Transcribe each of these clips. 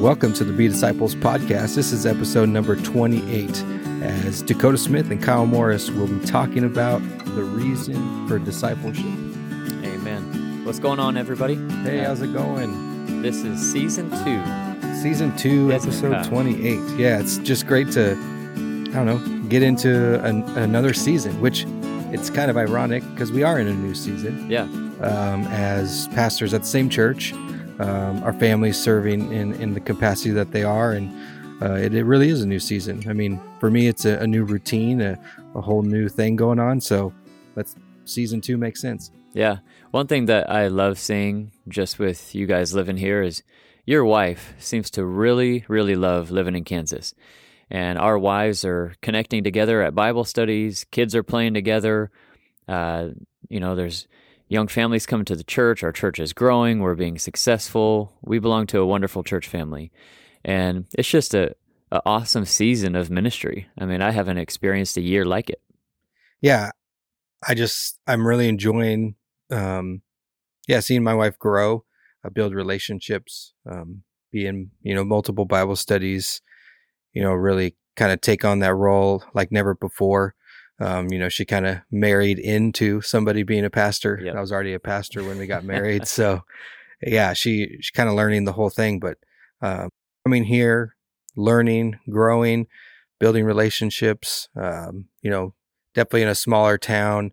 Welcome to the Be Disciples podcast. This is episode number 28 as Dakota Smith and Kyle Morris will be talking about the reason for discipleship. Amen. What's going on, everybody? Hey, Uh, how's it going? This is season two. Season 2, Yes, episode Kyle. 28. Yeah, it's just great to, I don't know, get into an, another season, which it's kind of ironic because we are in a new season. Yeah. um, as pastors at the same church, um, our families serving in, in the capacity that they are. And uh, it, it really is a new season. I mean, for me, it's a, a new routine, a, a whole new thing going on. So let's season two makes sense. Yeah. One thing that I love seeing just with you guys living here is your wife seems to really, really love living in Kansas. And our wives are connecting together at Bible studies, kids are playing together. Uh, you know, there's young families coming to the church. Our church is growing. We're being successful. We belong to a wonderful church family. And it's just a, a awesome season of ministry. I mean, I haven't experienced a year like it. Yeah, I just I'm really enjoying, um, yeah, seeing my wife grow, uh, build relationships, um, be in you know multiple Bible studies, you know, really kind of take on that role like never before. Um, you know, she kind of married into somebody being a pastor. Yep. I was already a pastor when we got married, so yeah, she she's kind of learning the whole thing. But uh, coming here, learning, growing, building relationships. Um, you know, definitely in a smaller town.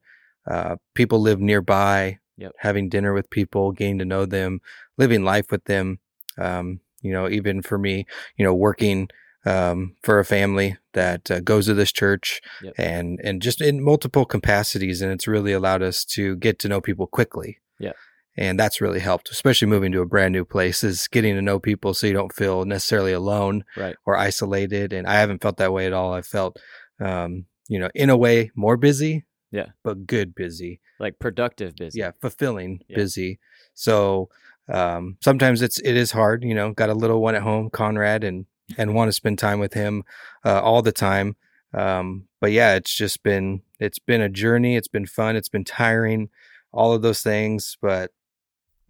Uh, people live nearby. Yep. Having dinner with people, getting to know them, living life with them. Um, you know, even for me, you know, working um, for a family that uh, goes to this church Yep. and and just in multiple capacities, and it's really allowed us to get to know people quickly. Yeah. And that's really helped, especially moving to a brand new place, is getting to know people so you don't feel necessarily alone Right. or isolated. And I haven't felt that way at all. I felt, um, you know, in a way more busy. Yeah. But good busy. Like productive busy Yeah. Fulfilling Yeah. busy. So, um, sometimes it's, it is hard, you know, got a little one at home, Conrad, and, and want to spend time with him, uh, all the time. Um, but yeah, it's just been, it's been a journey. It's been fun. It's been tiring, all of those things, but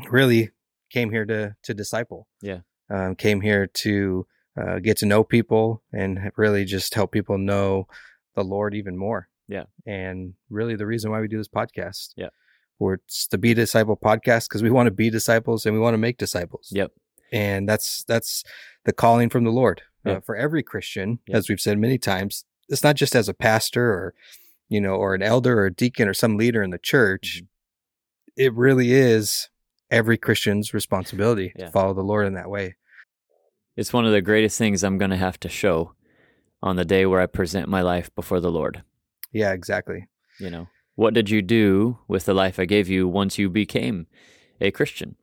really came here to, to disciple. Yeah. Um, came here to, uh, get to know people and really just help people know the Lord even more. Yeah. And really the reason why we do this podcast. Yeah. Or it's the Be Disciple podcast because we want to be disciples and we want to make disciples. Yep. And that's that's the calling from the Lord uh, Yeah. for every Christian, Yeah. as we've said many times. It's not just as a pastor or you know, or an elder or a deacon or some leader in the church. Mm-hmm. It really is every Christian's responsibility Yeah. to follow the Lord in that way. It's one of the greatest things I'm going to have to show on the day where I present my life before the Lord. Yeah, exactly. You know, what did you do with the life I gave you once you became a Christian?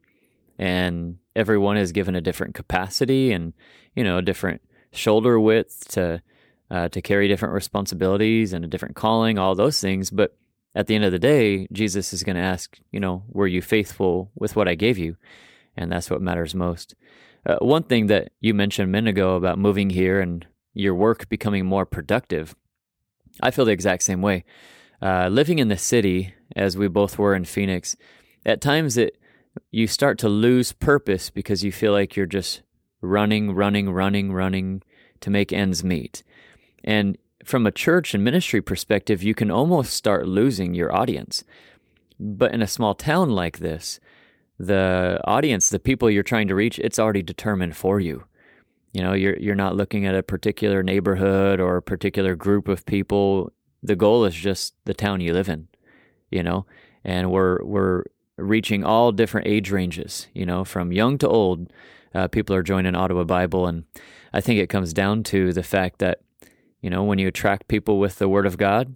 And everyone is given a different capacity and, you know, a different shoulder width to uh, to carry different responsibilities and a different calling, all those things. But at the end of the day, Jesus is going to ask, you know, were you faithful with what I gave you? And that's what matters most. Uh, one thing that you mentioned a minute ago about moving here and your work becoming more productive, I feel the exact same way. Uh, living in the city, as we both were in Phoenix, at times it you start to lose purpose because you feel like you're just running, running, running, running to make ends meet. And from a church and ministry perspective, you can almost start losing your audience. But in a small town like this, the audience, the people you're trying to reach, it's already determined for you. You know, you're you're not looking at a particular neighborhood or a particular group of people. The goal is just the town you live in, you know, and we're we're reaching all different age ranges, you know, from young to old. Uh, people are joining Ottawa Bible, and I think it comes down to the fact that, you know, when you attract people with the Word of God,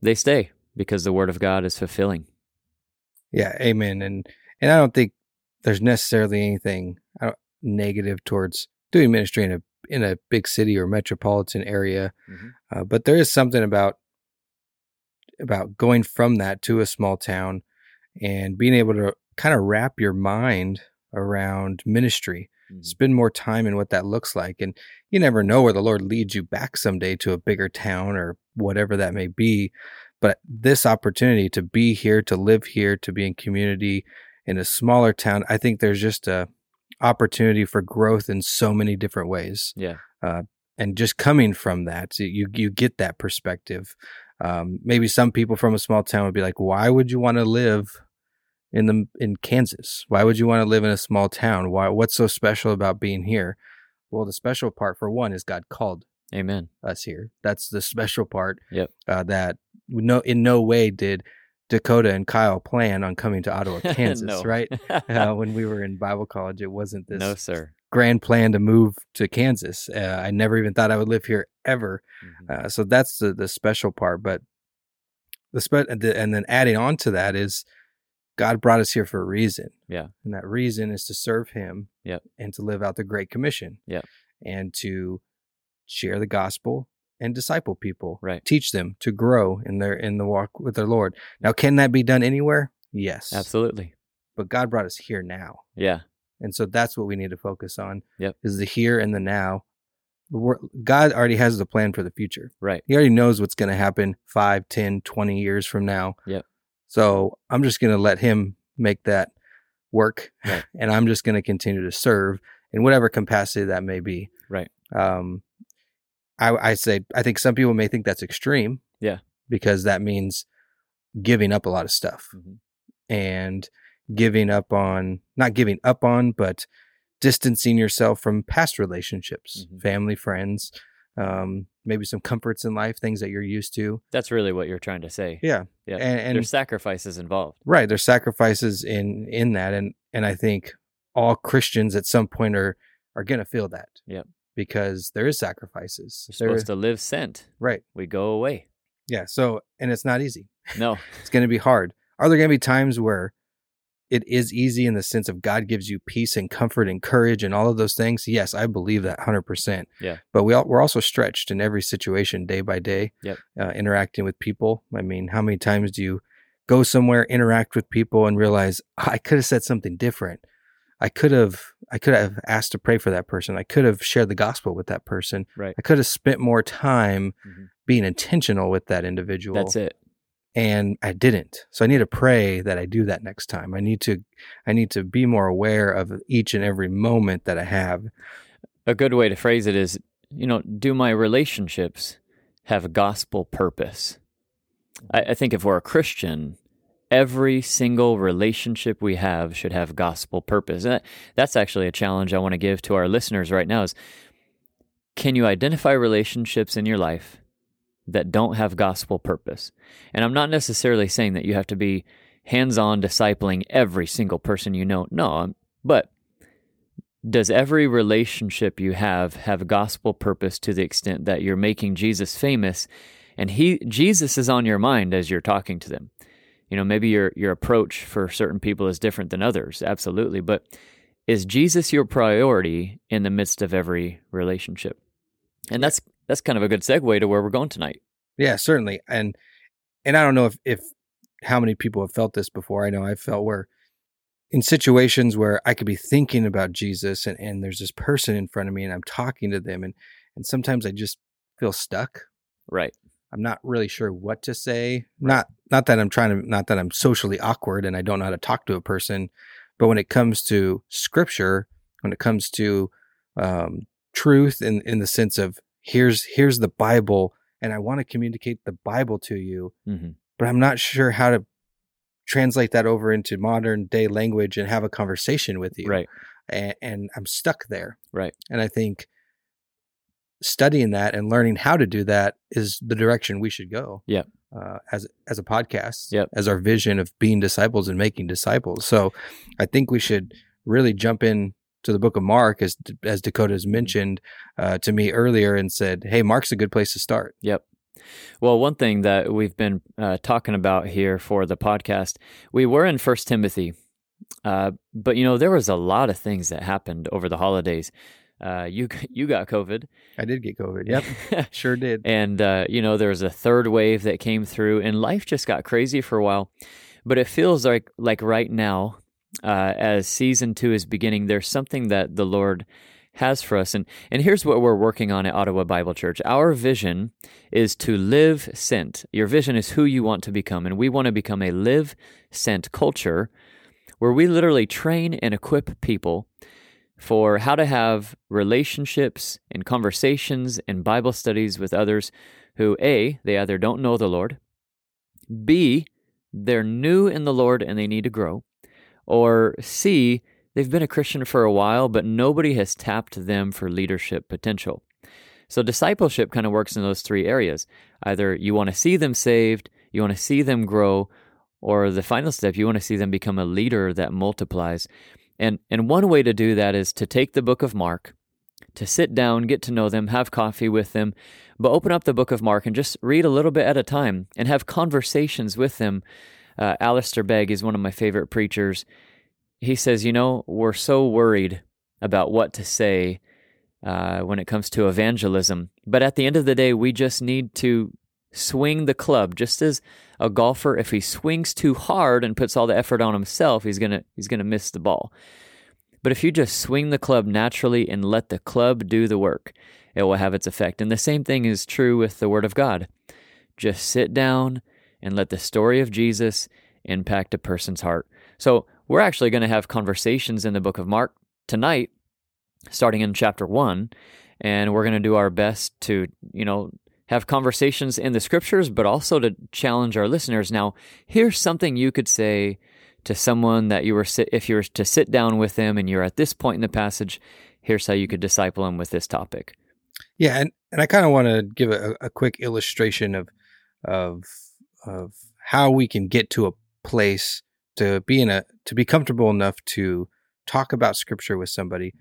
they stay because the Word of God is fulfilling. Yeah, amen. And and I don't think there's necessarily anything uh, negative towards doing ministry in a in a big city or metropolitan area, Mhm. uh, but there is something about about going from that to a small town and being able to kind of wrap your mind around ministry Mhm. spend more time in what that looks like and you never know where the lord leads you back someday to a bigger town or whatever that may be but this opportunity to be here to live here to be in community in a smaller town i think there's just a opportunity for growth in so many different ways. Yeah. Uh, and just coming from that, you you get that perspective. Um, maybe some people from a small town would be like, "Why would you want to live in the in Kansas? Why would you want to live in a small town? Why? What's so special about being here?" Well, the special part for one is God called Amen. us here. That's the special part. Yep. Uh, that no, in no way did Dakota and Kyle plan on coming to Ottawa, Kansas. Right? Uh, when we were in Bible college, it wasn't this no, sir. Grand plan to move to Kansas. Uh, I never even thought I would live here ever. Mhm. Uh, so that's the the special part. But the spe- the, and then adding on to that is God brought us here for a reason. Yeah. and that reason is to serve Him. Yep. and to live out the Great Commission. Yeah, and to share the gospel and disciple people. Right. teach them to grow in their in the walk with their Lord. Now, can that be done anywhere? Yes, Absolutely. But God brought us here now. Yeah. And so that's what we need to focus on. Yep. Is the here and the now. God already has the plan for the future. Right. He already knows what's going to happen 5, 10, 20 years from now. Yep. So I'm just going to let him make that work. Right. And I'm just going to continue to serve in whatever capacity that may be. Right. Um, I, I say, I think some people may think that's extreme. Yeah. Because that means giving up a lot of stuff Mhm. and giving up on not giving up on but distancing yourself from past relationships Mhm. family friends um maybe some comforts in life things that you're used to That's really what you're trying to say. yeah Yeah. and, and There's sacrifices involved. right there's sacrifices in in that and and i think all christians at some point are are gonna feel that Yep. because there is sacrifices We're There- supposed to live sent. right We go away. yeah so and it's not easy No. It's going to be hard. Are there going to be times where it is easy in the sense of God gives you peace and comfort and courage and all of those things? Yes, I believe that 100%. Yeah. But we all, we're also stretched in every situation day by day, Yep. uh, interacting with people. I mean, how many times do you go somewhere, interact with people and realize "Ah, I could have said something different? I could have I could have asked to pray for that person. I could have shared the gospel with that person. Right. I could have spent more time Mhm. being intentional with that individual That's it. And I didn't. So I need to pray that I do that next time. I need to I need to be more aware of each and every moment that I have. A good way to phrase it is, you know, do my relationships have gospel purpose? I, I think if we're a Christian, every single relationship we have should have gospel purpose. And that, that's actually a challenge I want to give to our listeners right now is can you identify relationships in your life that don't have gospel purpose? And I'm not necessarily saying that you have to be hands-on discipling every single person you know. No, but does every relationship you have have gospel purpose to the extent that you're making Jesus famous and he Jesus is on your mind as you're talking to them? You know, maybe your your approach for certain people is different than others, absolutely, but is Jesus your priority in the midst of every relationship? And that's that's kind of a good segue to where we're going tonight. Yeah, certainly. And and I don't know if if how many people have felt this before. I know I've felt where in situations where I could be thinking about Jesus and, and there's this person in front of me and I'm talking to them and and sometimes I just feel stuck. Right. I'm not really sure what to say. Not not that I'm trying to not that I'm socially awkward and I don't know how to talk to a person, but when it comes to scripture, when it comes to um, truth in in the sense of here's here's the Bible and I want to communicate the Bible to you, hmm but I'm not sure how to translate that over into modern day language and have a conversation with you. Right. And, and I'm stuck there. Right. And I think studying that and learning how to do that is the direction we should go. Yeah. Uh, as as a podcast, Yep. as our vision of being disciples and making disciples. So, I think we should really jump in to the book of Mark, as as Dakota has mentioned uh, to me earlier, and said, "Hey, Mark's a good place to start." Yep. Well, one thing that we've been uh, talking about here for the podcast, we were in First Timothy, uh, but you know there was a lot of things that happened over the holidays. Uh, you you got COVID. I did get COVID. Yep, sure did. and uh, you know there was a third wave that came through, and life just got crazy for a while. But it feels like like right now, uh, as season two is beginning, there's something that the Lord has for us, and and here's what we're working on at Ottawa Bible Church. Our vision is to live sent. Your vision is who you want to become, and we want to become a live sent culture, where we literally train and equip people for how to have relationships and conversations and Bible studies with others who, A, they either don't know the Lord, B, they're new in the Lord and they need to grow, or C, they've been a Christian for a while, but nobody has tapped them for leadership potential. So discipleship kind of works in those three areas. Either you want to see them saved, you want to see them grow, or the final step, you want to see them become a leader that multiplies. And and one way to do that is to take the book of Mark, to sit down, get to know them, have coffee with them, but open up the book of Mark and just read a little bit at a time and have conversations with them. Uh, Alistair Begg is one of my favorite preachers. He says, you know, we're so worried about what to say uh, when it comes to evangelism, but at the end of the day, we just need to swing the club. Just as a golfer if he swings too hard and puts all the effort on himself he's to he's to miss the ball. But if you just swing the club naturally and let the club do the work it will have its effect. And the same thing is true with the word of god. Just sit down and let the story of Jesus impact a person's heart so we're actually going to have conversations in the book of mark tonight starting in chapter 1 and we're going to do our best to you know have conversations in the scriptures, but also to challenge our listeners. Now, here's something you could say to someone that you were if you were to sit down with them and you're at this point in the passage. Here's how you could disciple them with this topic. Yeah, and, and I kind of want to give a, a quick illustration of of of how we can get to a place to be in a to be comfortable enough to talk about scripture with somebody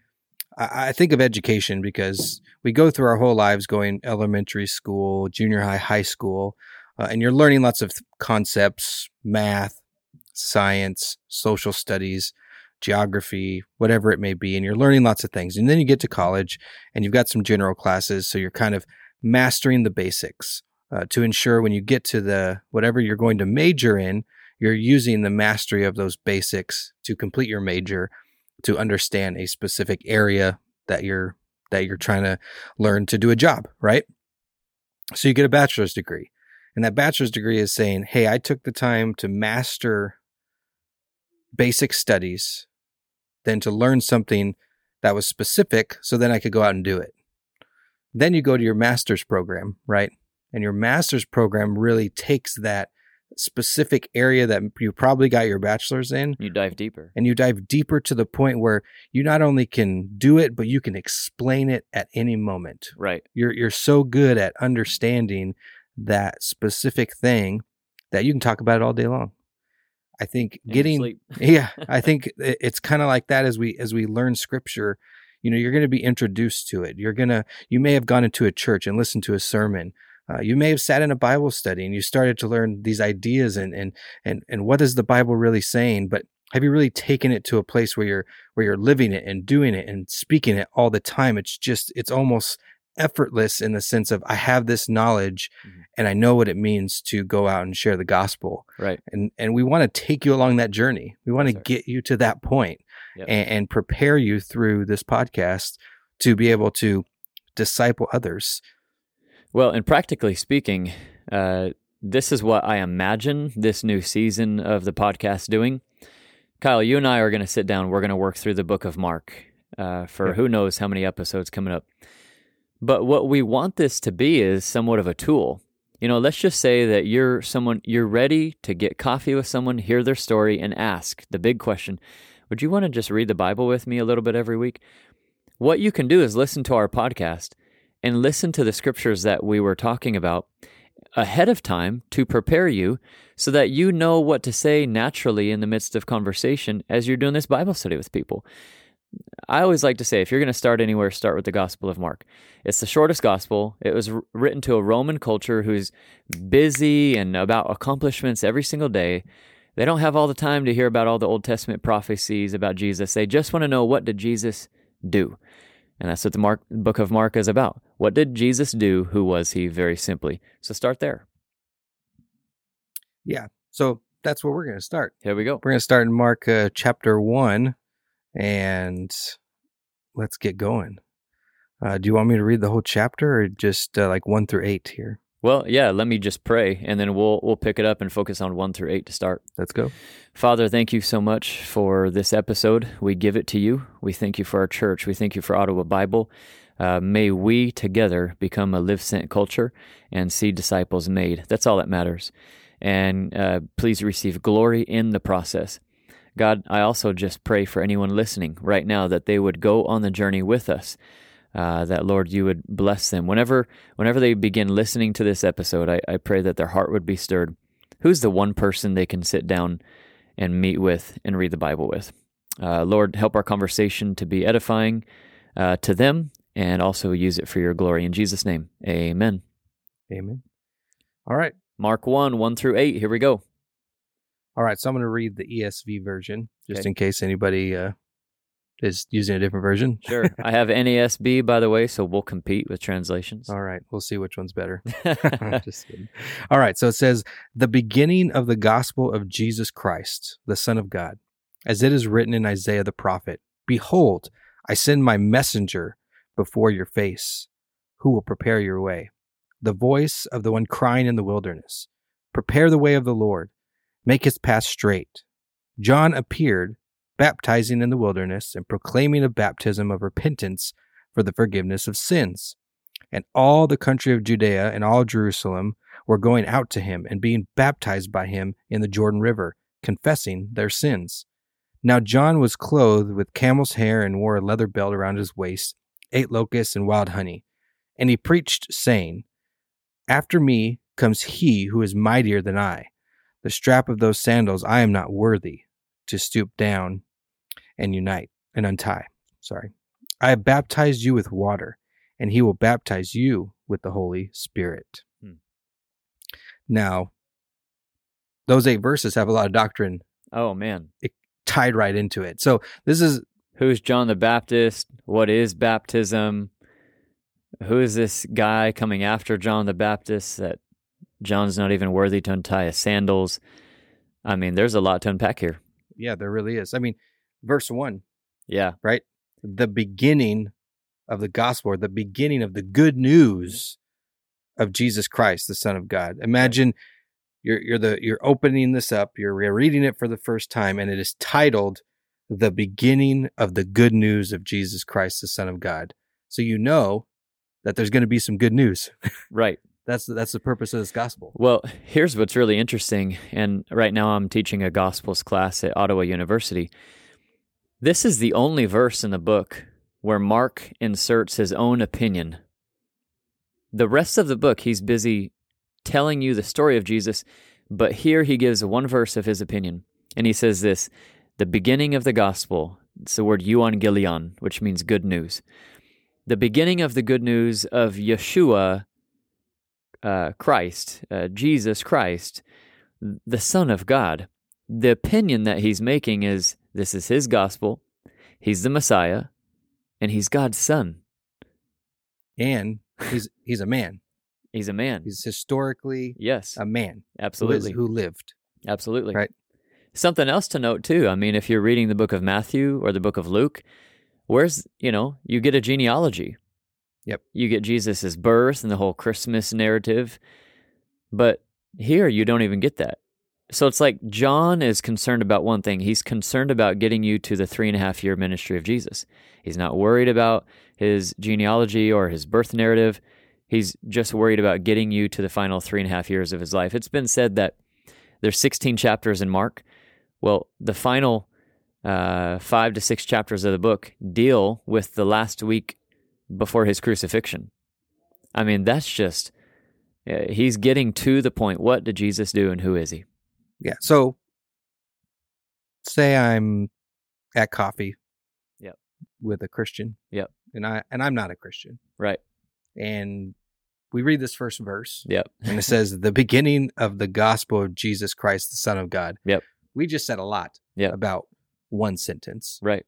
I, think of education because we go through our whole lives going elementary school, junior high, high school, uh, and you're learning lots of concepts, math, science, social studies, geography, whatever it may be, and you're learning lots of things. And then you get to college and you've got some general classes, so you're kind of mastering the basics uh, to ensure when you get to the whatever you're going to major in, you're using the mastery of those basics to complete your major to understand a specific area that you're that you're trying to learn to do a job, right? So you get a bachelor's degree. And that bachelor's degree is saying, "Hey, I took the time to master basic studies, then to learn something that was specific so then I could go out and do it." Then you go to your master's program, right? And your master's program really takes that specific area that you probably got your bachelor's in. You dive deeper. And you dive deeper to the point where you not only can do it, but you can explain it at any moment. Right. You're you're so good at understanding that specific thing that you can talk about it all day long. I think getting yeah, I think it's kind of like that as we as we learn scripture, you know, you're going to be introduced to it. You're going to you may have gone into a church and listened to a sermon uh, you may have sat in a Bible study and you started to learn these ideas and and and and what is the Bible really saying? But have you really taken it to a place where you're where you're living it and doing it and speaking it all the time? It's just it's almost effortless in the sense of I have this knowledge mm-hmm. and I know what it means to go out and share the gospel. Right. And and we want to take you along that journey. We want to get you to that point yep. and, and prepare you through this podcast to be able to disciple others well, and practically speaking, uh, this is what I imagine this new season of the podcast doing. Kyle, you and I are going to sit down. We're going to work through the book of Mark uh, for who knows how many episodes coming up. But what we want this to be is somewhat of a tool. You know, let's just say that you're someone, you're ready to get coffee with someone, hear their story, and ask the big question Would you want to just read the Bible with me a little bit every week? What you can do is listen to our podcast and listen to the scriptures that we were talking about ahead of time to prepare you so that you know what to say naturally in the midst of conversation as you're doing this Bible study with people. I always like to say if you're going to start anywhere, start with the Gospel of Mark. It's the shortest gospel. It was written to a Roman culture who's busy and about accomplishments every single day. They don't have all the time to hear about all the Old Testament prophecies about Jesus. They just want to know what did Jesus do? And that's what the Mark, book of Mark is about. What did Jesus do? Who was he? Very simply. So start there. Yeah. So that's where we're going to start. Here we go. We're going to start in Mark uh, chapter 1 and let's get going. Uh, do you want me to read the whole chapter or just uh, like 1 through 8 here? Well, yeah, let me just pray and then we'll we'll pick it up and focus on 1 through 8 to start. Let's go. Father, thank you so much for this episode. We give it to you. We thank you for our church. We thank you for Ottawa Bible. Uh, may we together become a live sent culture and see disciples made. That's all that matters. And uh, please receive glory in the process. God, I also just pray for anyone listening right now that they would go on the journey with us. Uh, that Lord, you would bless them whenever whenever they begin listening to this episode. I, I pray that their heart would be stirred. Who's the one person they can sit down and meet with and read the Bible with? Uh, Lord, help our conversation to be edifying uh, to them and also use it for your glory. In Jesus' name, amen. Amen. All right. Mark 1, 1 through 8. Here we go. All right. So I'm going to read the ESV version just Okay. in case anybody uh, is using a different version. Sure. I have NASB, by the way, so we'll compete with translations. All right. We'll see which one's better. Just kidding. All right. So it says, the beginning of the gospel of Jesus Christ, the Son of God, as it is written in Isaiah the prophet Behold, I send my messenger before your face, who will prepare your way. The voice of the one crying in the wilderness Prepare the way of the Lord, make his path straight. John appeared, baptizing in the wilderness and proclaiming a baptism of repentance for the forgiveness of sins and all the country of Judea and all Jerusalem were going out to him and being baptized by him in the Jordan River, confessing their sins. Now John was clothed with camel's hair and wore a leather belt around his waist, ate locusts and wild honey. And he preached, saying, After me comes he who is mightier than I. The strap of those sandals I am not worthy to stoop down and unite and untie. Sorry. I have baptized you with water and he will baptize you with the Holy Spirit. Hmm. Now, those eight verses have a lot of doctrine Oh, man. It, tied right into it. So this is Who's John the Baptist? What is baptism? Who is this guy coming after John the Baptist that John's not even worthy to untie his sandals? I mean, there's a lot to unpack here. yeah, there really is. I mean, verse one, Yeah. right? The beginning of the gospel, or the beginning of the good mm-hmm. news of Jesus Christ, the Son of God. Imagine you're you're the you're opening this up, you're reading it for the first time, and it is titled the beginning of the good news of Jesus Christ, the Son of God. So you know that there's going to be some good news. Right. That's that's the purpose of this gospel. Well, here's what's really interesting. And right now I'm teaching a Gospels class at Ottawa University. This is the only verse in the book where Mark inserts his own opinion. The rest of the book, he's busy telling you the story of Jesus, but here he gives one verse of his opinion. And he says this the beginning of the gospel, it's the word euangelion, which means good news. The beginning of the good news of Yeshua uh, Christ, uh, Jesus Christ, the Son of God. The opinion that he's making is this is his gospel, he's the Messiah, and he's God's Son. And he's he's a man. He's a man. He's historically yes, a man who, is, absolutely. who lived. Absolutely. Right. Something else to note too. I mean, if you're reading the book of Matthew or the book of Luke, where's, you know, you get a genealogy. Yep. You get Jesus's birth and the whole Christmas narrative. But here you don't even get that. So it's like John is concerned about one thing. He's concerned about getting you to the three and a half year ministry of Jesus. He's not worried about his genealogy or his birth narrative. He's just worried about getting you to the final three and a half years of his life. It's been said that there's 16 chapters in Mark. Well, the final uh, five to six chapters of the book deal with the last week before his crucifixion. I mean, that's just, uh, he's getting to the point. What did Jesus do and who is he? Yeah. So say I'm at coffee. Yep. With a Christian. Yep. And I and I'm not a Christian. Right. And we read this first verse Yep. and it says the beginning of the gospel of Jesus Christ the Son of God. Yep. We just said a lot Yep. about one sentence. Right.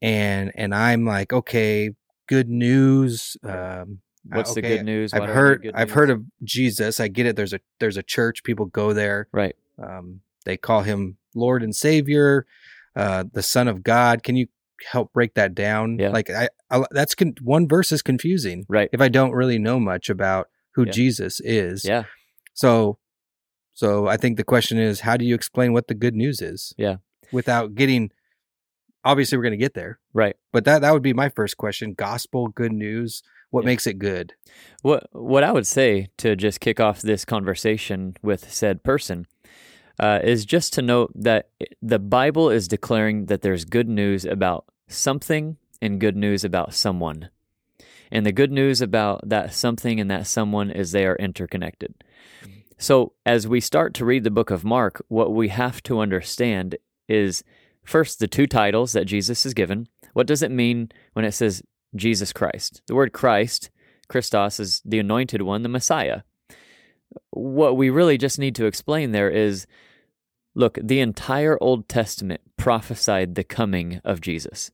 And and I'm like, okay, good news. Um What's the good news? I've What heard good I've news? heard of Jesus. I get it. There's a there's a church. People go there. Right. Um, they call him Lord and Savior, uh, the Son of God. Can you help break that down? Yeah. Like I, I that's con- one verse is confusing Right. if I don't really know much about who Yeah. Jesus is. Yeah. So, so I think the question is, how do you explain what the good news is? Yeah. Without getting, obviously, we're going to get there, Right. but that that would be my first question: gospel, good news. What Yeah. makes it good? What what I would say to just kick off this conversation with said person uh, is just to note that the Bible is declaring that there's good news about something and good news about someone. And the good news about that something and that someone is they are interconnected. So, as we start to read the book of Mark, what we have to understand is first the two titles that Jesus is given. What does it mean when it says Jesus Christ? The word Christ, Christos, is the anointed one, the Messiah. What we really just need to explain there is look, the entire Old Testament prophesied the coming of Jesus.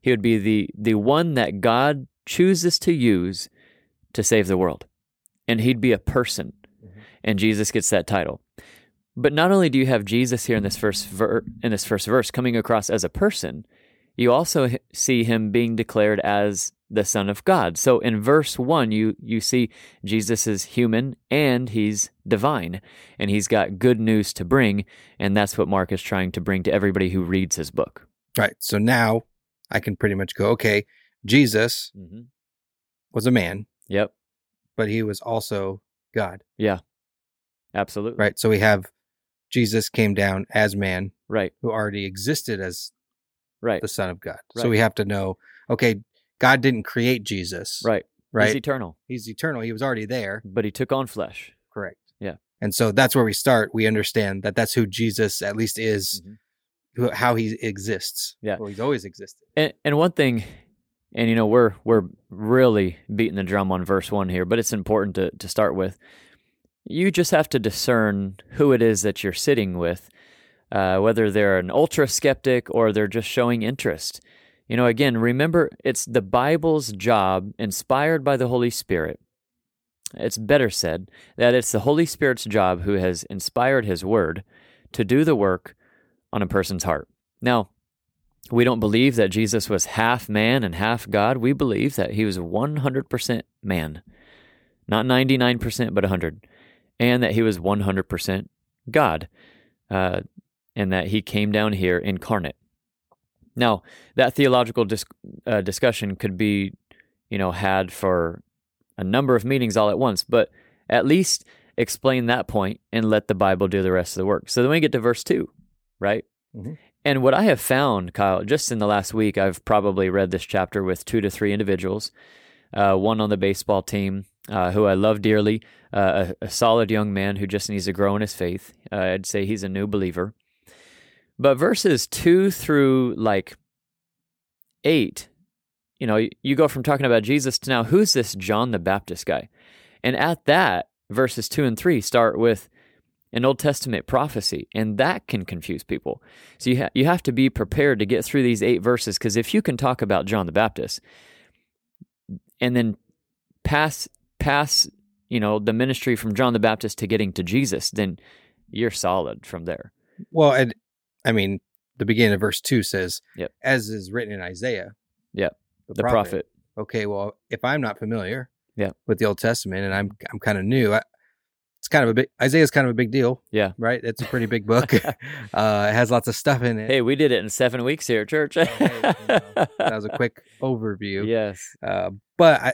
He would be the, the one that God chooses to use to save the world. And he'd be a person. Mm-hmm. And Jesus gets that title. But not only do you have Jesus here in this first ver- in this first verse coming across as a person, you also see him being declared as the Son of God. So in verse one, you you see Jesus is human and he's divine, and he's got good news to bring, and that's what Mark is trying to bring to everybody who reads his book. Right. So now I can pretty much go, okay, Jesus Mm-hmm. was a man, Yep. but he was also God. Yeah. Absolutely. Right. So we have Jesus came down as man Right. who already existed as Right. the Son of God. So we have to know, okay, God didn't create Jesus. Right. Right. He's eternal, He's eternal. He was already there. but he took on flesh. Correct. Yeah. And so that's where we start. We understand that that's who Jesus at least is, Mhm. how he exists. Yeah. Well, he's always existed. And, and one thing, and you know, we're we're really beating the drum on verse one here, but it's important to to start with. You just have to discern who it is that you're sitting with, uh, whether they're an ultra skeptic or they're just showing interest. You know, again, remember it's the Bible's job, inspired by the Holy Spirit. It's better said that it's the Holy Spirit's job who has inspired His Word to do the work on a person's heart. Now, we don't believe that Jesus was half man and half God. We believe that he was 100% man. Not 99%, but 100. And that he was 100% God. Uh, and that he came down here incarnate. Now, that theological dis- uh, discussion could be, you know, had for a number of meetings all at once, but at least explain that point and let the Bible do the rest of the work. So then we get to verse 2, right? Mhm. And what I have found, Kyle, just in the last week, I've probably read this chapter with two to three individuals. Uh, one on the baseball team, uh, who I love dearly, uh, a, a solid young man who just needs to grow in his faith. Uh, I'd say he's a new believer. But verses two through like eight, you know, you go from talking about Jesus to now, who's this John the Baptist guy? And at that, verses two and three start with an Old Testament prophecy, and that can confuse people. So you ha- you have to be prepared to get through these eight verses because if you can talk about John the Baptist and then pass pass you know the ministry from John the Baptist to getting to Jesus, then you're solid from there. Well, and I mean, the beginning of verse two says, Yep. as is written in Isaiah. Yeah. The prophet. Okay, well, if I'm not familiar yeah. with the Old Testament and I'm I'm kind of new, I, it's kind of a big Isaiah's kind of a big deal. Yeah. Right? It's a pretty big book. uh, it has lots of stuff in it. Hey, we did it in seven weeks here at church. Hey, you know, that was a quick overview. yes. Uh, but I,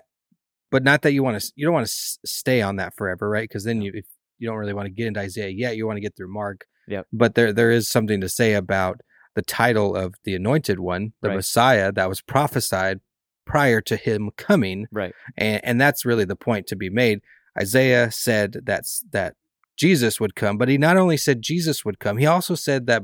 but not that you want to you don't want to s- stay on that forever, right? Because then you if you don't really want to get into Isaiah yet, you want to get through Mark. Yep. But there there is something to say about the title of the Anointed One, the Right. Messiah that was prophesied prior to him coming, Right. and and that's really the point to be made. Isaiah said that's that Jesus would come, but he not only said Jesus would come, he also said that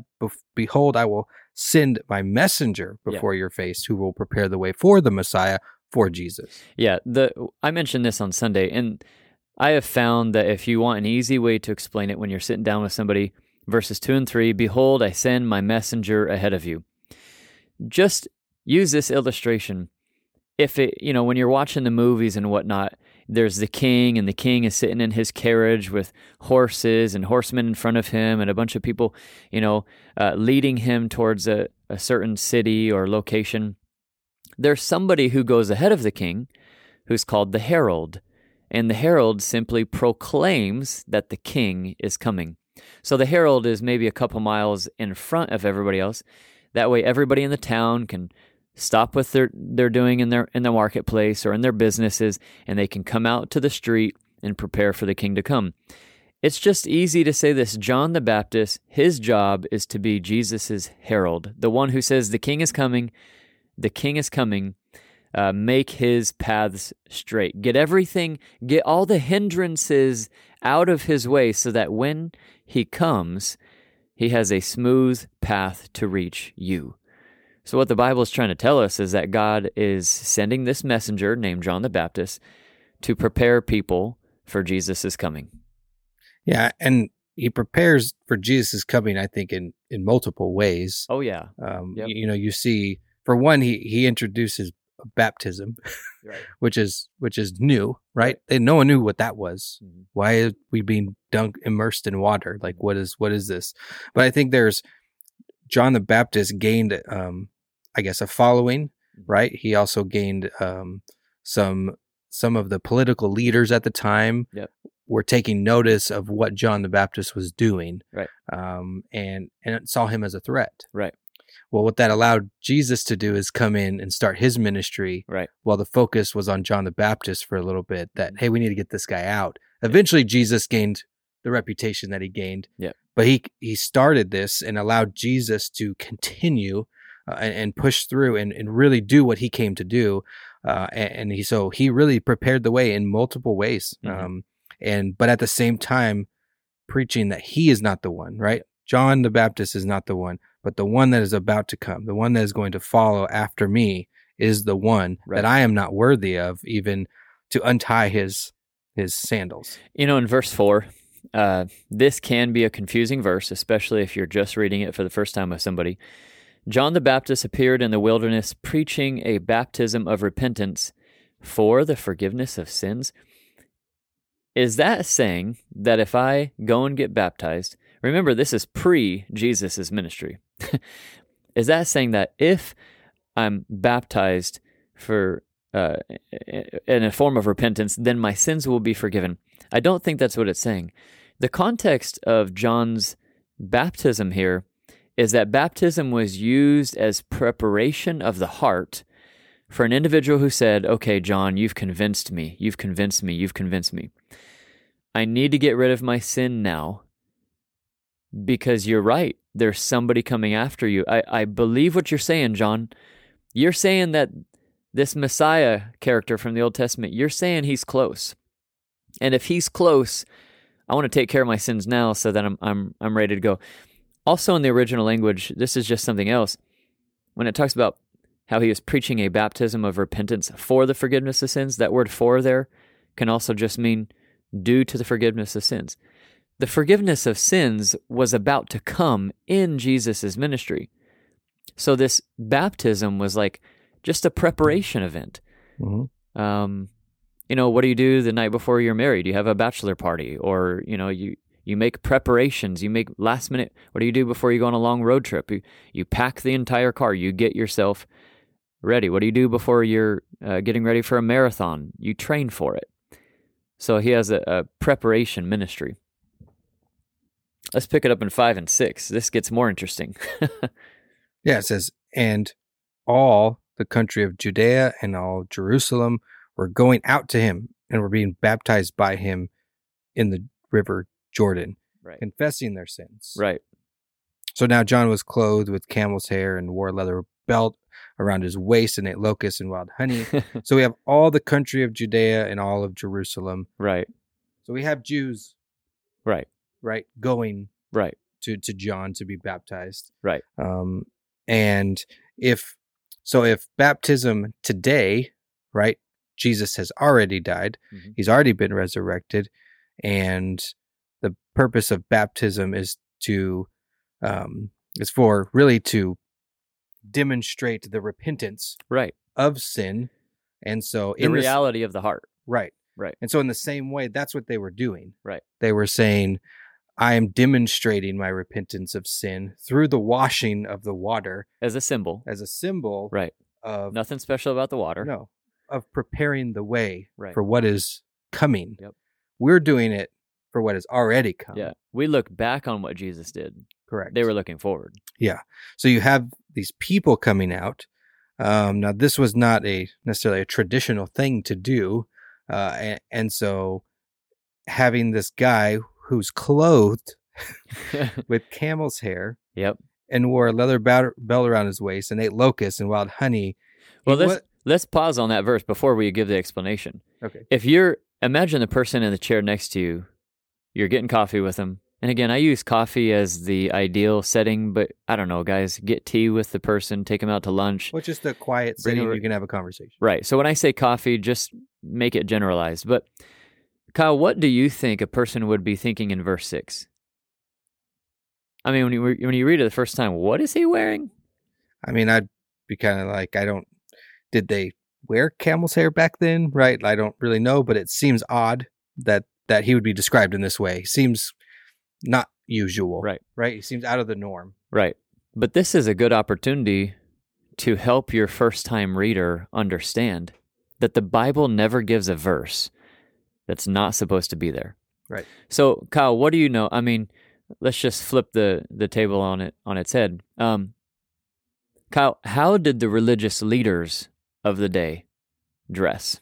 behold, I will send my messenger Yeah. before your face, who will prepare the way for the Messiah for Jesus. Yeah, the I mentioned this on Sunday, and I have found that if you want an easy way to explain it when you're sitting down with somebody, verses two and three, behold, I send my messenger ahead of you. Just use this illustration. If it, you know, when you're watching the movies and whatnot, there's the king, and the king is sitting in his carriage with horses and horsemen in front of him, and a bunch of people, you know, uh, leading him towards a, a certain city or location. There's somebody who goes ahead of the king who's called the herald. and the herald simply proclaims that the king is coming. So the herald is maybe a couple miles in front of everybody else. That way, everybody in the town can stop what they're they're doing in their in the marketplace or in their businesses, and they can come out to the street and prepare for the king to come. It's just easy to say this. John the Baptist, his job is to be Jesus's herald, the one who says the king is coming, the king is coming. Uh, make his paths straight. Get everything, get all the hindrances out of his way so that when he comes, he has a smooth path to reach you. So, what the Bible is trying to tell us is that God is sending this messenger named John the Baptist to prepare people for Jesus' coming. Yeah, and he prepares for Jesus' coming. I think in in multiple ways. Oh yeah, Um, Yep. you, you know, you see for one, he he introduces baptism, right. which is which is new, right? And no one knew what that was. Mhm. Why are we being dunked immersed in water? Like what is what is this? But I think there's John the Baptist gained, um, I guess, a following, Mhm. right? He also gained um, some some of the political leaders at the time Yep. were taking notice of what John the Baptist was doing, Right. Um, and and saw him as a threat, Right. Well, what that allowed Jesus to do is come in and start his ministry, Right. While the focus was on John the Baptist for a little bit. That hey, we need to get this guy out. Eventually, Jesus gained the reputation that he gained. Yeah. But he he started this and allowed Jesus to continue uh, and, and push through and, and really do what he came to do. Uh, and, and he so he really prepared the way in multiple ways. Mhm. Um, and but at the same time, preaching that he is not the one, right? John the Baptist is not the one, but the one that is about to come, the one that is going to follow after me, is the one Right. that I am not worthy of, even to untie his his sandals. You know, in verse 4, uh, this can be a confusing verse, especially if you're just reading it for the first time with somebody. John the Baptist appeared in the wilderness preaching a baptism of repentance for the forgiveness of sins. Is that saying that if I go and get baptized, remember this is pre Jesus' ministry, is that saying that if I'm baptized for uh, in a form of repentance, then my sins will be forgiven. I don't think that's what it's saying. The context of John's baptism here is that baptism was used as preparation of the heart for an individual who said, Okay, John, you've convinced me. You've convinced me. You've convinced me. I need to get rid of my sin now because you're right. There's somebody coming after you. I, I believe what you're saying, John. You're saying that this Messiah character from the Old Testament, you're saying he's close. And if he's close, I want to take care of my sins now so that I'm I'm I'm ready to go. Also in the original language, this is just something else. When it talks about how he is preaching a baptism of repentance for the forgiveness of sins, that word for there can also just mean due to the forgiveness of sins. The forgiveness of sins was about to come in Jesus' ministry. So this baptism was like just a preparation event. Mm-hmm. Um, you know, what do you do the night before you're married? You have a bachelor party, or you know, you you make preparations. You make last minute. What do you do before you go on a long road trip? You you pack the entire car. You get yourself ready. What do you do before you're uh, getting ready for a marathon? You train for it. So he has a, a preparation ministry. Let's pick it up in five and six. This gets more interesting. Yeah, it says, and all the country of Judea and all Jerusalem were going out to him and were being baptized by him in the river Jordan, right. confessing their sins. Right. So now John was clothed with camel's hair and wore a leather belt around his waist and ate locusts and wild honey. so we have all the country of Judea and all of Jerusalem. right. So we have Jews, Right. Right, going Right. to to John to be baptized. Right. Um, and if so, if baptism today, right, Jesus has already died, Mhm. he's already been resurrected, and the purpose of baptism is to um, is for really to demonstrate the repentance Right. of sin, and so The in this- reality of the heart. Right. Right. And so in the same way, that's what they were doing. Right. They were saying, I am demonstrating my repentance of sin through the washing of the water as a symbol. as a symbol Right. of Nothing special about the water. no of preparing the way Right. for what is coming. Yep. We're doing it for what has already come. Yeah. We look back on what Jesus did. Correct. They were looking forward. Yeah. So you have these people coming out. Um, now, this was not a necessarily a traditional thing to do, uh, and, and so having this guy who's clothed with camel's hair yep. and wore a leather belt around his waist and ate locusts and wild honey. Well, he let's let's pause on that verse before we give the explanation. okay. If you're imagine the person in the chair next to you, you're getting coffee with them. And again, I use coffee as the ideal setting, but I don't know, guys. Get tea with the person, take them out to lunch. Which is a quiet setting, over- you can have a conversation. Right. So when I say coffee, just make it generalized. But Kyle, what do you think a person would be thinking in verse six? I mean, when you when you read it the first time, what is he wearing? I mean, I'd be kind of like, I don't. Did they wear camel's hair back then? Right. I don't really know, but it seems odd that that he would be described in this way. Seems not usual. Right. Right. He seems out of the norm. Right. But this is a good opportunity to help your first time reader understand that the Bible never gives a verse that's not supposed to be there. Right. So, Kyle, what do you know? I mean, let's just flip the, the table on it on its head. Um, Kyle, how did the religious leaders of the day dress?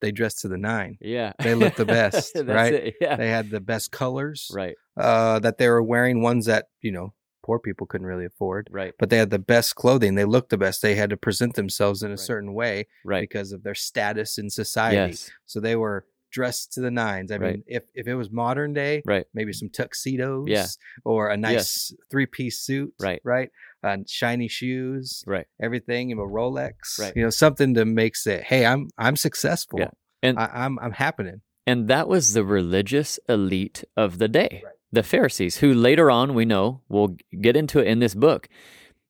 They dressed to the nine. Yeah. They looked the best, right? it, Yeah. They had the best colors. Right. Uh, that they were wearing ones that you know poor people couldn't really afford. Right. But they had the best clothing. They looked the best. They had to present themselves in a Right. certain way Right. because of their status in society. Yes. So they were dressed to the nines. I Right. mean, if if it was modern day, Right. maybe some tuxedos, Yeah. or a nice three piece suit, Right. right, and shiny shoes, Right. everything, you know, Rolex, Right. you know, something to make it. Hey, I'm I'm successful. Yeah. And- I, I'm I'm happening. And that was the religious elite of the day, Right. The Pharisees, who later on we know, we'll get into it in this book.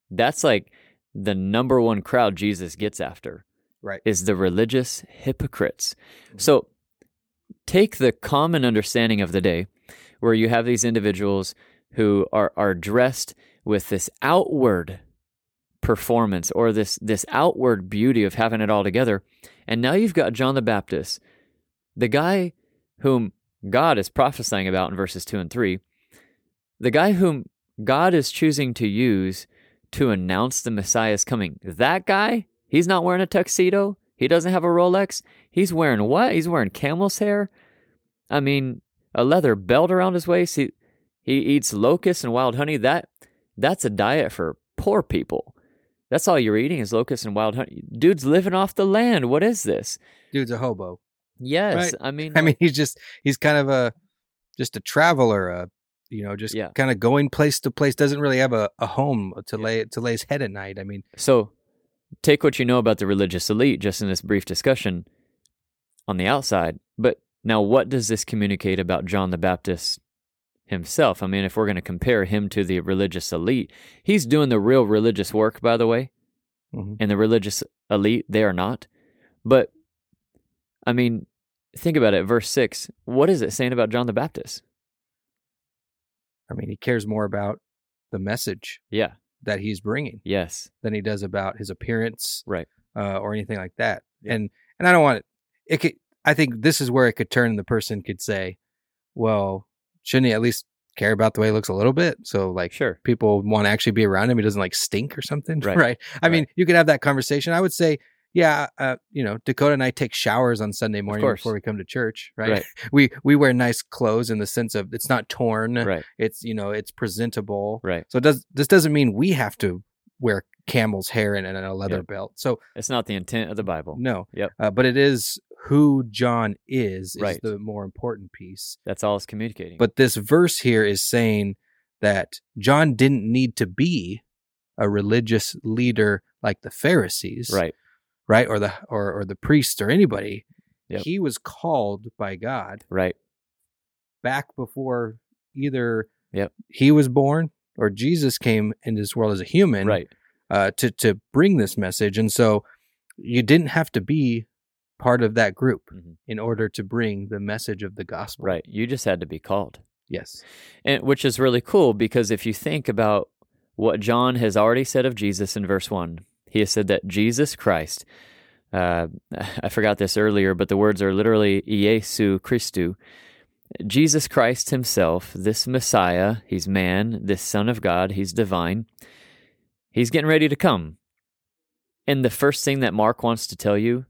That's like the number one crowd Jesus gets after Right. is the religious hypocrites. Mhm. So take the common understanding of the day where you have these individuals who are, are dressed with this outward performance or this this outward beauty of having it all together. And now you've got John the Baptist, the guy whom God is prophesying about in verses 2 and 3, the guy whom God is choosing to use to announce the Messiah's coming. That guy, he's not wearing a tuxedo. He doesn't have a Rolex. He's wearing what? He's wearing camel's hair. I mean, a leather belt around his waist. He he eats locusts and wild honey. That that's a diet for poor people. That's all you're eating is locusts and wild honey. Dude's living off the land. What is this? Dude's a hobo. Yes, Right. I mean, I mean, he's just he's kind of a just a traveler, a you know, just Yeah. kind of going place to place. Doesn't really have a, a home to Yeah. lay to lay his head at night. I mean, So, take what you know about the religious elite just in this brief discussion on the outside. But now, what does this communicate about John the Baptist himself? I mean, if we're going to compare him to the religious elite, he's doing the real religious work, by the way, mhm. and the religious elite, they are not. But, I mean, think about it. Verse 6, what is it saying about John the Baptist? I mean, he cares more about the message Yeah. that he's bringing Yes. than he does about his appearance, Right. uh, or anything like that. Yeah. And and I don't want it. It could. I think this is where it could turn. The person could say, "Well, shouldn't he at least care about the way he looks a little bit?" So like, Sure. people want to actually be around him. He doesn't like stink or something, Right. right? I mean, you could have that conversation. I would say, yeah, uh, you know, Dakota and I take showers on Sunday morning before we come to church, right? Right. We we wear nice clothes in the sense of it's not torn, Right. it's you know, it's presentable. Right. So it does this doesn't mean we have to wear camel's hair and, and a leather Yep. belt. So It's not the intent of the Bible. no, Yep. uh, but it is who John is is Right. the more important piece. That's all it's communicating. But this verse here is saying that John didn't need to be a religious leader like the Pharisees, right. Right, or the or or the priest or anybody. Yep. He was called by God Right. back before either Yep. he was born or Jesus came into this world as a human, Right. uh, to to bring this message. And so you didn't have to be part of that group Mhm. in order to bring the message of the gospel. Right. You just had to be called. Yes. And which is really cool because if you think about what John has already said of Jesus in verse 1, he has said that Jesus Christ, Uh, I forgot this earlier, but the words are literally Iesu Christu. Jesus Christ himself, this Messiah, he's man, this Son of God, he's divine. He's getting ready to come. And the first thing that Mark wants to tell you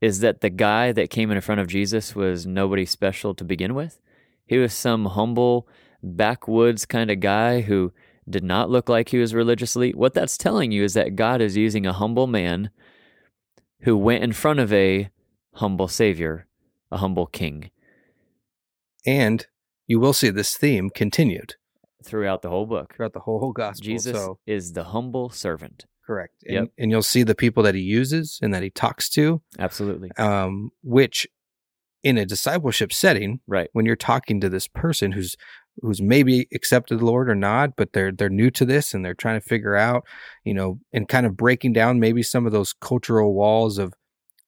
is that the guy that came in front of Jesus was nobody special to begin with. He was some humble, backwoods kind of guy who did not look like he was religiously. What that's telling you is that God is using a humble man who went in front of a humble savior, a humble king. And you will see this theme continued throughout the whole book. throughout the whole gospel. Jesus So is the humble servant. correct. And, Yep. and you'll see the people that he uses and that he talks to, Absolutely. um, which in a discipleship setting, Right. when you're talking to this person who's who's maybe accepted the Lord or not, but they're they're new to this and they're trying to figure out, you know, and kind of breaking down maybe some of those cultural walls of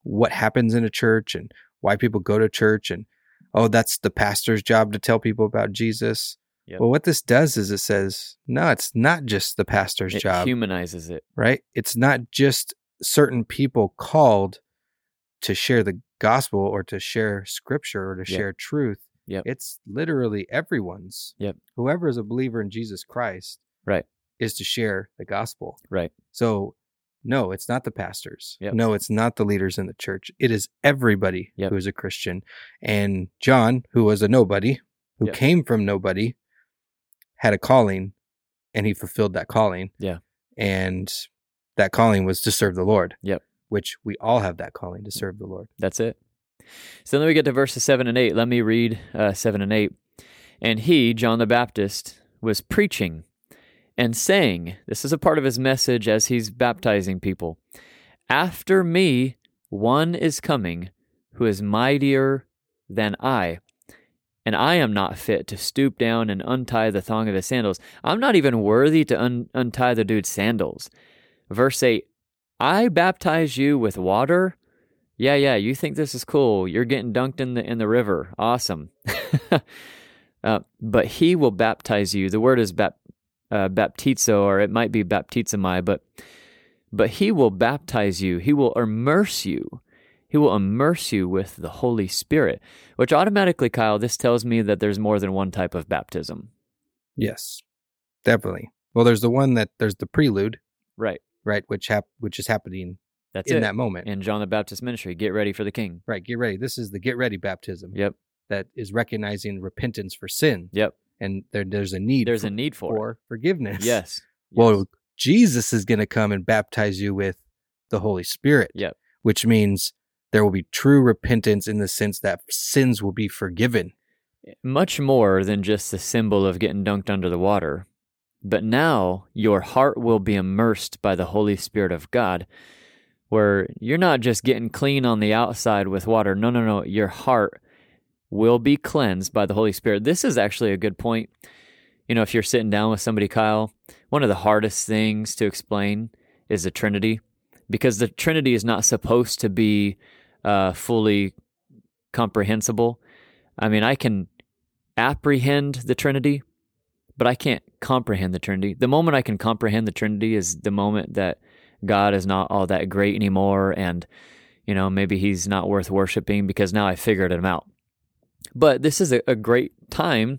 what happens in a church and why people go to church and oh, that's the pastor's job to tell people about Jesus. Yep. Well, what this does is it says, no, it's not just the pastor's It job, humanizes it. right? It's not just certain people called to share the gospel or to share scripture or to Yep. share truth. Yep. It's literally everyone's. Yep. Whoever is a believer in Jesus Christ Right. is to share the gospel. Right. So, no, it's not the pastors. Yep. No, it's not the leaders in the church. It is everybody Yep. who is a Christian. And John, who was a nobody, who Yep. came from nobody, had a calling and he fulfilled that calling. Yeah. And that calling was to serve the Lord. Yep. Which we all have that calling to serve the Lord. That's it. So then we get to verses 7 and 8. Let me read uh, 7 and 8. And he, John the Baptist, was preaching and saying, This is a part of his message as he's baptizing people. After me, one is coming who is mightier than I. And I am not fit to stoop down and untie the thong of his sandals. I'm not even worthy to un- untie the dude's sandals. Verse 8 I baptize you with water. Yeah, yeah, you think this is cool. You're getting dunked in the in the river. Awesome. uh, but he will baptize you. The word is bap, uh, baptizo, or it might be baptizomai, but but he will baptize you. He will immerse you. He will immerse you with the Holy Spirit, which automatically, Kyle, this tells me that there's more than one type of baptism. Yes. Definitely. Well, there's the one that there's the prelude, Right. right, which hap- which is happening That's in it. that moment. in John the Baptist ministry, get ready for the King. right, get ready. This is the get ready baptism Yep. that is recognizing repentance for sin. Yep. And there, there's a need There's for, a need for, for forgiveness. Yes. Well, Yes. Jesus is going to come and baptize you with the Holy Spirit. Yep. Which means there will be true repentance in the sense that sins will be forgiven. Eh, much more than just the symbol of getting dunked under the water. But now your heart will be immersed by the Holy Spirit of God, where you're not just getting clean on the outside with water. No, no, no. Your heart will be cleansed by the Holy Spirit. This is actually a good point. You know, if you're sitting down with somebody, Kyle, one of the hardest things to explain is the Trinity, because the Trinity is not supposed to be uh, fully comprehensible. I mean, I can apprehend the Trinity, but I can't comprehend the Trinity. The moment I can comprehend the Trinity is the moment that God is not all that great anymore and you know, maybe he's not worth worshiping because now I figured him out. But this is a, a great time.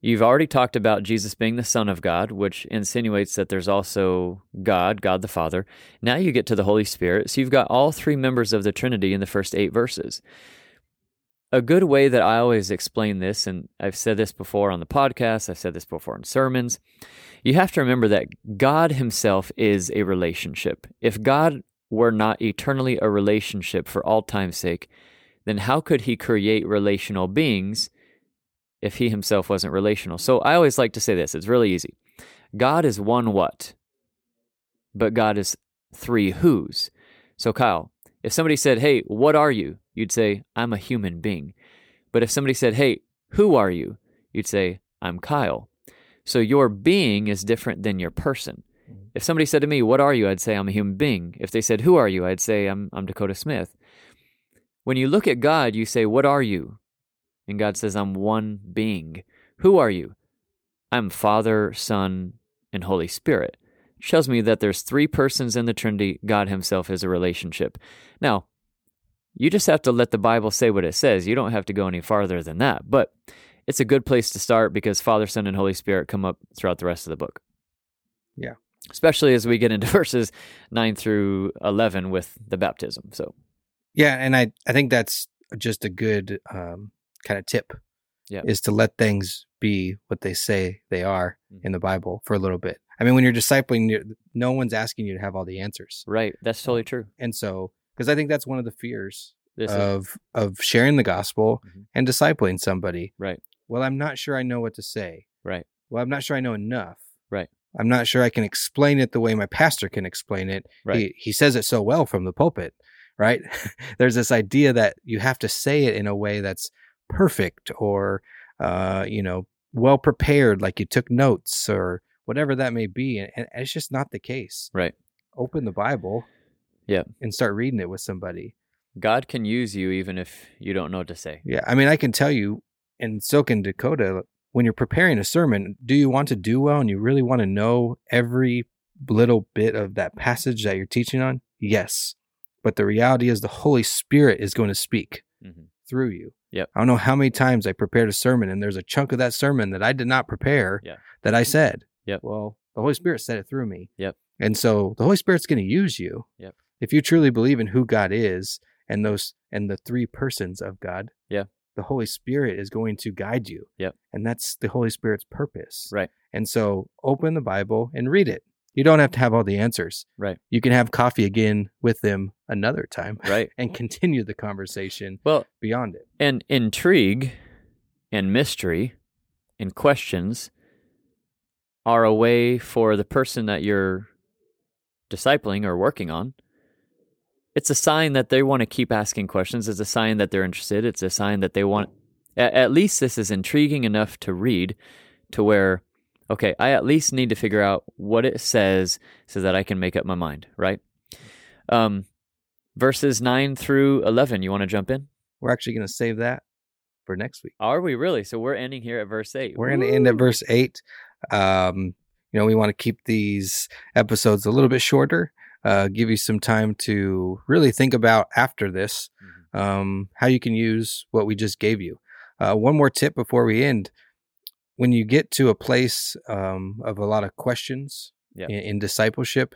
You've already talked about Jesus being the Son of God, which insinuates that there's also God, God the Father. Now you get to the Holy Spirit. So you've got all three members of the Trinity in the first eight verses a good way that I always explain this, and I've said this before on the podcast, I've said this before in sermons, you have to remember that God Himself is a relationship. If God were not eternally a relationship for all time's sake, then how could He create relational beings if He Himself wasn't relational? So I always like to say this it's really easy God is one what, but God is three who's. So, Kyle, if somebody said, Hey, what are you? You'd say, I'm a human being. But if somebody said, Hey, who are you? You'd say, I'm Kyle. So your being is different than your person. Mm-hmm. If somebody said to me, What are you? I'd say, I'm a human being. If they said, Who are you? I'd say, I'm, I'm Dakota Smith. When you look at God, you say, What are you? And God says, I'm one being. Who are you? I'm Father, Son, and Holy Spirit. shows me that there's three persons in the Trinity. God Himself is a relationship. Now, you just have to let the Bible say what it says. You don't have to go any farther than that. But it's a good place to start because Father, Son, and Holy Spirit come up throughout the rest of the book. Yeah. Especially as we get into verses 9 through 11 with the baptism. So, Yeah, and I I think that's just a good um, kind of tip. Yeah. is to let things be what they say they are Mhm. in the Bible for a little bit. I mean, when you're discipling, you're, no one's asking you to have all the answers, right. That's totally true. and so because I think that's one of the fears This is of of sharing the gospel Mhm. and discipling somebody. right. Well, I'm not sure I know what to say. Right. Well, I'm not sure I know enough. Right. I'm not sure I can explain it the way my pastor can explain it. Right. He he says it so well from the pulpit, right? There's this idea that you have to say it in a way that's perfect or uh, you know, well prepared, like you took notes or whatever that may be. And, and it's just not the case. Right. Open the Bible. Yeah. And start reading it with somebody. God can use you even if you don't know what to say. Yeah. I mean, I can tell you, and so can Dakota, when you're preparing a sermon, do you want to do well and you really want to know every little bit of that passage that you're teaching on? Yes. But the reality is the Holy Spirit is going to speak Mhm. through you. Yep. I don't know how many times I prepared a sermon and there's a chunk of that sermon that I did not prepare Yeah. that I said. Yep. Well, the Holy Spirit said it through me. Yep. And so the Holy Spirit's going to use you. Yep. If you truly believe in who God is and those and the three persons of God. Yeah. The Holy Spirit is going to guide you. Yep. And that's the Holy Spirit's purpose. Right. And so open the Bible and read it. You don't have to have all the answers. Right. You can have coffee again with them another time Right. and continue the conversation Well, beyond it. and intrigue and mystery and questions are a way for the person that you're discipling or working on. It's a sign that they want to keep asking questions. It's a sign that they're interested. It's a sign that they want, at, least this is intriguing enough to read to where, okay, I at least need to figure out what it says so that I can make up my mind, right? Um, verses 9 through 11, you want to jump in? We're actually going to save that for next week. Are we really? So we're ending here at verse 8. We're going to end at verse 8. Um, you know, we want to keep these episodes a little bit shorter, uh, give you some time to really think about after this Mhm. um, how you can use what we just gave you. Uh, one more tip before we end. When you get to a place um, of a lot of questions Yeah. in, in discipleship,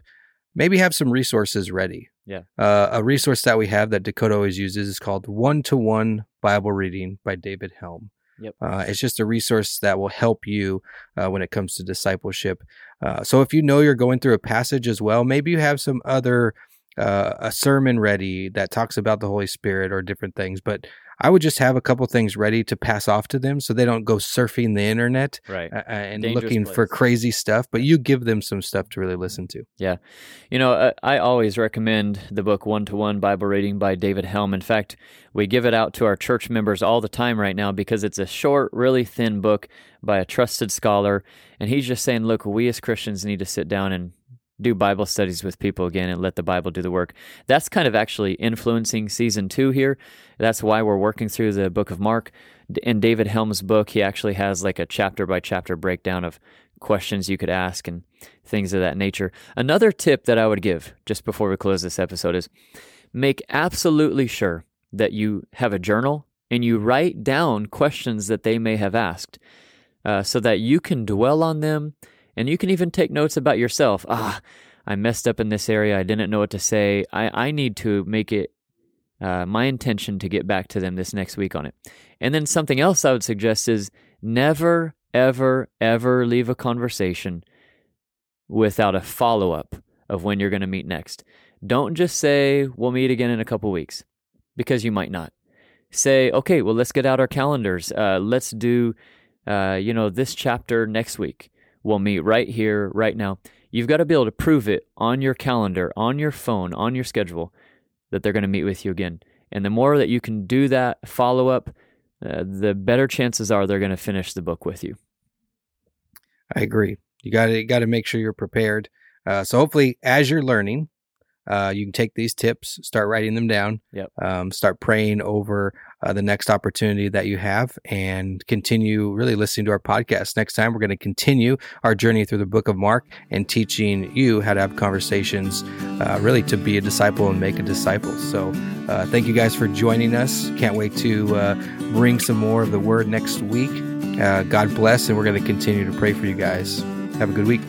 maybe have some resources ready. Yeah. Uh, a resource that we have that Dakota always uses is called One to One Bible Reading by David Helm. Yep. Uh, it's just a resource that will help you uh, when it comes to discipleship. Uh, so if you know you're going through a passage as well, maybe you have some other uh, a sermon ready that talks about the Holy Spirit or different things. But I would just have a couple things ready to pass off to them so they don't go surfing the internet Right. uh, and Dangerous looking for crazy stuff. But you give them some stuff to really listen to. Yeah. You know, uh, I always recommend the book One to One Bible Reading by David Helm. In fact, we give it out to our church members all the time right now because it's a short, really thin book by a trusted scholar. And he's just saying, look, we as Christians need to sit down and do Bible studies with people again and let the Bible do the work. That's kind of actually influencing season two here. That's why we're working through the book of Mark. In David Helm's book, he actually has like a chapter by chapter breakdown of questions you could ask and things of that nature. Another tip that I would give just before we close this episode is make absolutely sure that you have a journal and you write down questions that they may have asked uh, so that you can dwell on them and you can even take notes about yourself. Ah, I messed up in this area. I didn't know what to say. I, I need to make it uh, my intention to get back to them this next week on it. And then something else I would suggest is never, ever, ever leave a conversation without a follow up of when you're going to meet next. Don't just say, we'll meet again in a couple weeks, because you might not. Say, okay, well, let's get out our calendars. Uh, let's do, uh, you know, this chapter next week. We'll meet right here, right now. You've got to be able to prove it on your calendar, on your phone, on your schedule that they're going to meet with you again. And the more that you can do that follow up, uh, the better chances are they're going to finish the book with you. I agree. You got to got to make sure you're prepared. Uh, so hopefully, as you're learning, uh, you can take these tips, start writing them down, Yep. um, start praying over uh, the next opportunity that you have, and continue really listening to our podcast. Next time, we're going to continue our journey through the book of Mark and teaching you how to have conversations, uh, really to be a disciple and make a disciple. So, uh, thank you guys for joining us. Can't wait to uh, bring some more of the word next week. Uh, God bless, and we're going to continue to pray for you guys. Have a good week.